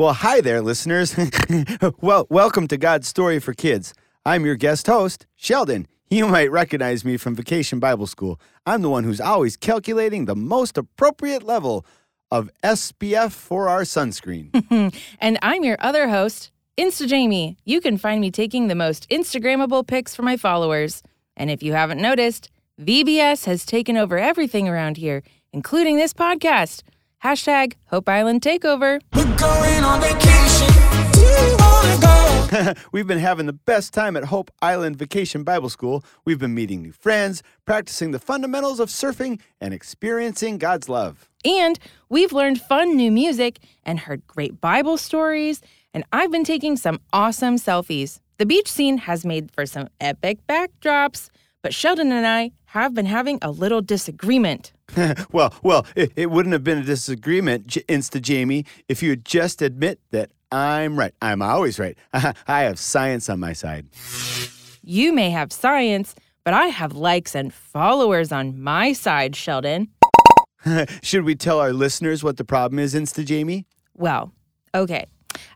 well, hi there, listeners. well, welcome to God's Story for Kids. I'm your guest host, Sheldon. You might recognize me from Vacation Bible School. I'm the one who's always calculating the most appropriate level of SPF for our sunscreen. and I'm your other host, Insta Jamie. You can find me taking the most Instagrammable pics for my followers. And if you haven't noticed, VBS has taken over everything around here, including this podcast. Hashtag Hope Island Takeover. We're going on vacation. Do you wanna go? We've been having the best time at Hope Island Vacation Bible School. We've been meeting new friends, practicing the fundamentals of surfing, and experiencing God's love. And we've learned fun new music and heard great Bible stories. And I've been taking some awesome selfies. The beach scene has made for some epic backdrops, but Sheldon and I have been having a little disagreement. well, well, it, it wouldn't have been a disagreement, J- Insta Jamie, if you would just admit that I'm right. I'm always right. I have science on my side. You may have science, but I have likes and followers on my side, Sheldon. Should we tell our listeners what the problem is, Insta Jamie? Well, okay.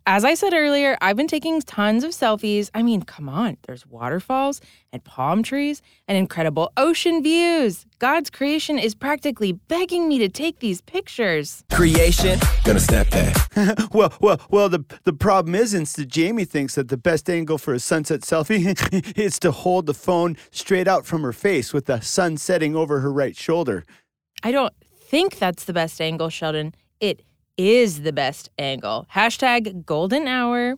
As I said earlier, I've been taking tons of selfies. I mean, come on, there's waterfalls and palm trees and incredible ocean views. God's creation is practically begging me to take these pictures. Creation, gonna snap that. well, well, well. The the problem is, Insta Jamie thinks that the best angle for a sunset selfie is to hold the phone straight out from her face with the sun setting over her right shoulder. I don't think that's the best angle, Sheldon. It is the best angle. Hashtag golden hour.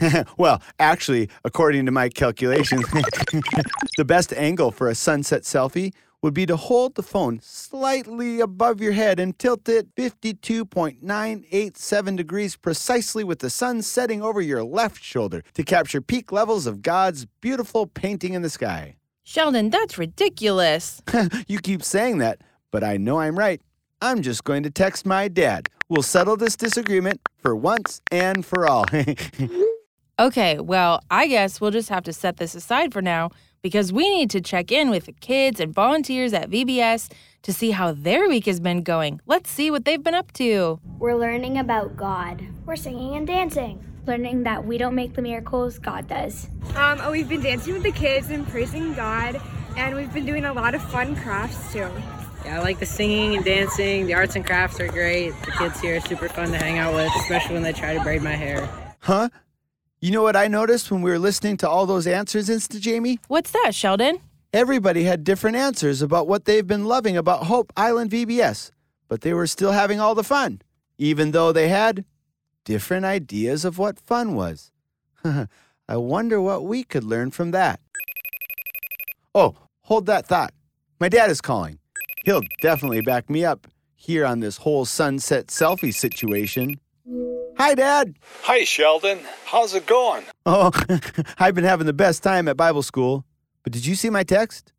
well, actually, according to my calculations, the best angle for a sunset selfie would be to hold the phone slightly above your head and tilt it 52.987 degrees precisely with the sun setting over your left shoulder to capture peak levels of God's beautiful painting in the sky. Sheldon, that's ridiculous. you keep saying that, but I know I'm right. I'm just going to text my dad. We'll settle this disagreement for once and for all. Okay, well, I guess we'll just have to set this aside for now because we need to check in with the kids and volunteers at VBS to see how their week has been going. Let's see what they've been up to. We're learning about God. We're singing and dancing. Learning that we don't make the miracles, God does. Um, oh, we've been dancing with the kids and praising God, and we've been doing a lot of fun crafts too. Yeah, I like the singing and dancing. The arts and crafts are great. The kids here are super fun to hang out with, especially when they try to braid my hair. huh? You know what I noticed when we were listening to all those answers, Insta Jamie? What's that, Sheldon? Everybody had different answers about what they've been loving about Hope Island VBS, but they were still having all the fun, even though they had different ideas of what fun was. I wonder what we could learn from that. Oh, hold that thought. My dad is calling. He'll definitely back me up here on this whole sunset selfie situation. Hi, Dad. Hi, Sheldon. How's it going? Oh, I've been having the best time at Bible school. But did you see my text?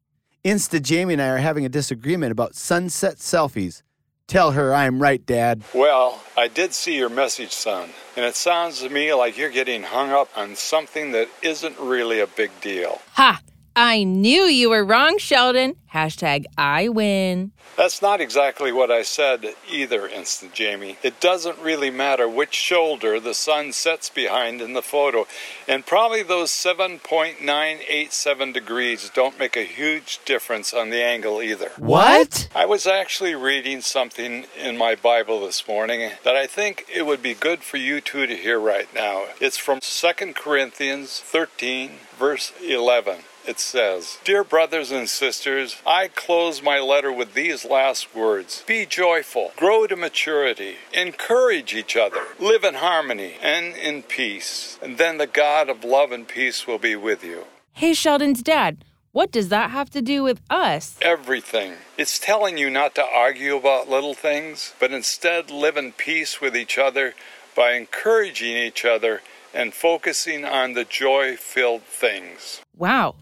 Insta Jamie and I are having a disagreement about sunset selfies. Tell her I'm right, Dad. Well, I did see your message, son, and it sounds to me like you're getting hung up on something that isn't really a big deal. Ha! I knew you were wrong, Sheldon. Hashtag I win. That's not exactly what I said either, Instant Jamie. It doesn't really matter which shoulder the sun sets behind in the photo, and probably those 7.987 degrees don't make a huge difference on the angle either. What? I was actually reading something in my Bible this morning that I think it would be good for you two to hear right now. It's from 2 Corinthians 13, verse 11. It says, Dear brothers and sisters, I close my letter with these last words Be joyful, grow to maturity, encourage each other, live in harmony and in peace, and then the God of love and peace will be with you. Hey, Sheldon's dad, what does that have to do with us? Everything. It's telling you not to argue about little things, but instead live in peace with each other by encouraging each other and focusing on the joy filled things. Wow.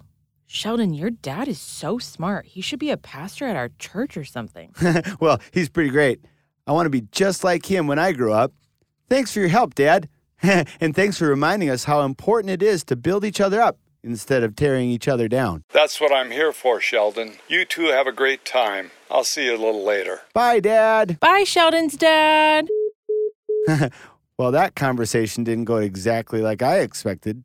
Sheldon, your dad is so smart. He should be a pastor at our church or something. well, he's pretty great. I want to be just like him when I grow up. Thanks for your help, Dad. and thanks for reminding us how important it is to build each other up instead of tearing each other down. That's what I'm here for, Sheldon. You two have a great time. I'll see you a little later. Bye, Dad. Bye, Sheldon's dad. Well, that conversation didn't go exactly like I expected,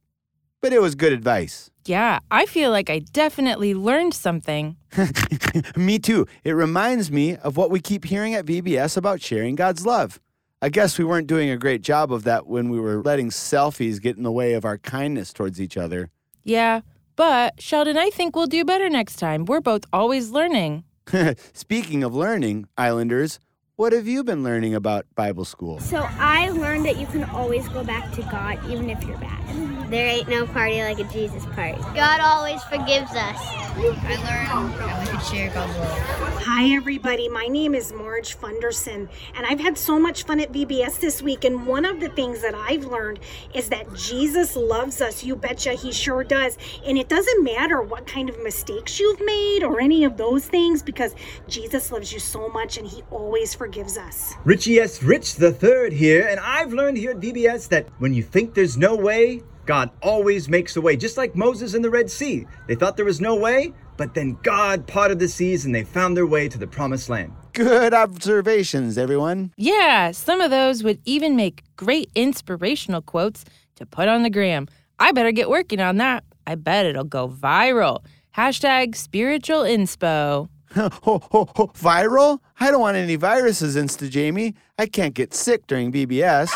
but it was good advice. Yeah, I feel like I definitely learned something. me too. It reminds me of what we keep hearing at VBS about sharing God's love. I guess we weren't doing a great job of that when we were letting selfies get in the way of our kindness towards each other. Yeah, but Sheldon, I think we'll do better next time. We're both always learning. Speaking of learning, Islanders, what have you been learning about Bible school? So I learned that you can always go back to God even if you're bad. There ain't no party like a Jesus party. God always forgives us. I learned that we could share God's love. Hi, everybody. My name is Marge Funderson, and I've had so much fun at VBS this week. And one of the things that I've learned is that Jesus loves us. You betcha he sure does. And it doesn't matter what kind of mistakes you've made or any of those things because Jesus loves you so much and he always forgives us. Richie S. Rich the Third here, and I've learned here at VBS that when you think there's no way, God always makes a way, just like Moses in the Red Sea. They thought there was no way, but then God parted the seas and they found their way to the promised land. Good observations, everyone. Yeah, some of those would even make great inspirational quotes to put on the gram. I better get working on that. I bet it'll go viral. Hashtag spiritual inspo. ho, ho, ho, viral? I don't want any viruses, Insta Jamie. I can't get sick during VBS.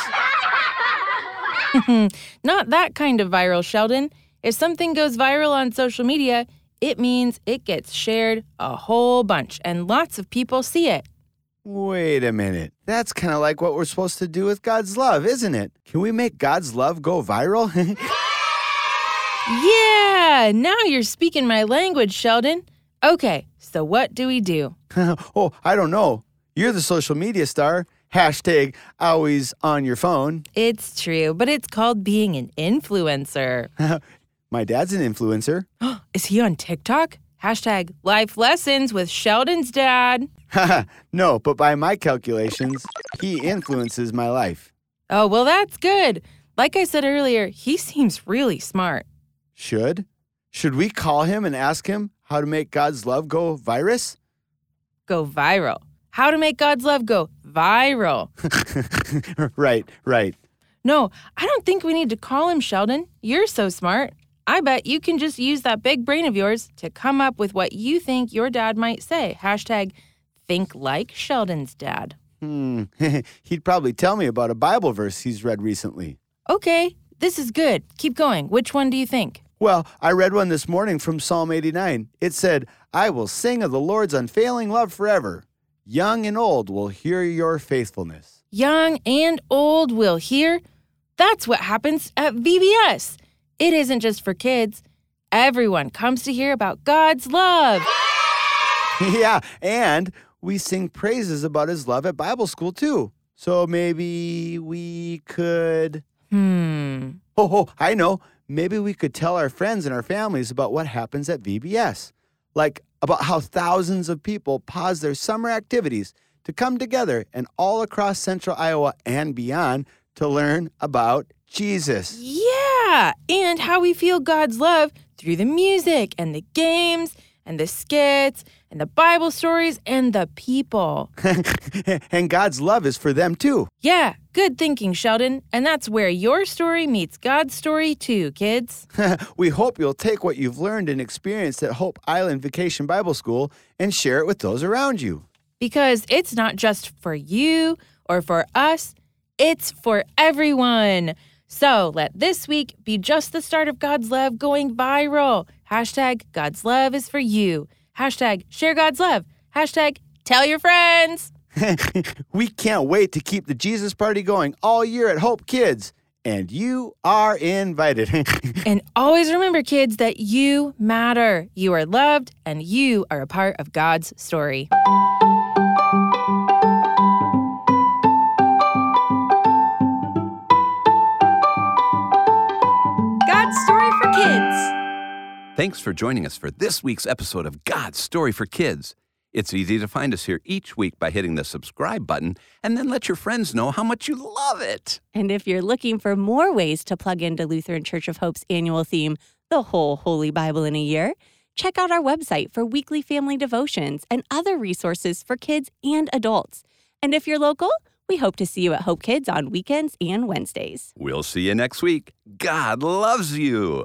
Not that kind of viral, Sheldon. If something goes viral on social media, it means it gets shared a whole bunch and lots of people see it. Wait a minute. That's kind of like what we're supposed to do with God's love, isn't it? Can we make God's love go viral? yeah, now you're speaking my language, Sheldon. Okay, so what do we do? oh, I don't know. You're the social media star. Hashtag always on your phone. It's true, but it's called being an influencer. My dad's an influencer. Is he on TikTok? Hashtag life lessons with Sheldon's dad. no, but by my calculations, he influences my life. Oh, well, that's good. Like I said earlier, he seems really smart. Should? Should we call him and ask him how to make God's love go virus? Go viral. How to make God's love go viral. right, right. No, I don't think we need to call him Sheldon. You're so smart. I bet you can just use that big brain of yours to come up with what you think your dad might say. Hashtag think like Sheldon's dad. Hmm. He'd probably tell me about a Bible verse he's read recently. Okay, this is good. Keep going. Which one do you think? Well, I read one this morning from Psalm 89. It said, I will sing of the Lord's unfailing love forever. Young and old will hear your faithfulness. Young and old will hear? That's what happens at VBS. It isn't just for kids. Everyone comes to hear about God's love. yeah, and we sing praises about his love at Bible school too. So maybe we could. Hmm. Oh, oh, I know. Maybe we could tell our friends and our families about what happens at VBS. Like about how thousands of people pause their summer activities to come together and all across central Iowa and beyond to learn about Jesus. Yeah, and how we feel God's love through the music and the games and the skits and the Bible stories and the people. and God's love is for them too. Yeah, good thinking, Sheldon. And that's where your story meets God's story too, kids. we hope you'll take what you've learned and experienced at Hope Island Vacation Bible School and share it with those around you. Because it's not just for you or for us, it's for everyone. So let this week be just the start of God's love going viral. Hashtag God's love is for you. Hashtag share God's love. Hashtag tell your friends. we can't wait to keep the Jesus party going all year at Hope Kids. And you are invited. and always remember, kids, that you matter. You are loved and you are a part of God's story. God's Story for Kids. Thanks for joining us for this week's episode of God's Story for Kids. It's easy to find us here each week by hitting the subscribe button and then let your friends know how much you love it. And if you're looking for more ways to plug into Lutheran Church of Hope's annual theme, The Whole Holy Bible in a Year, check out our website for weekly family devotions and other resources for kids and adults. And if you're local, We hope to see you at Hope Kids on weekends and Wednesdays. We'll see you next week. God loves you.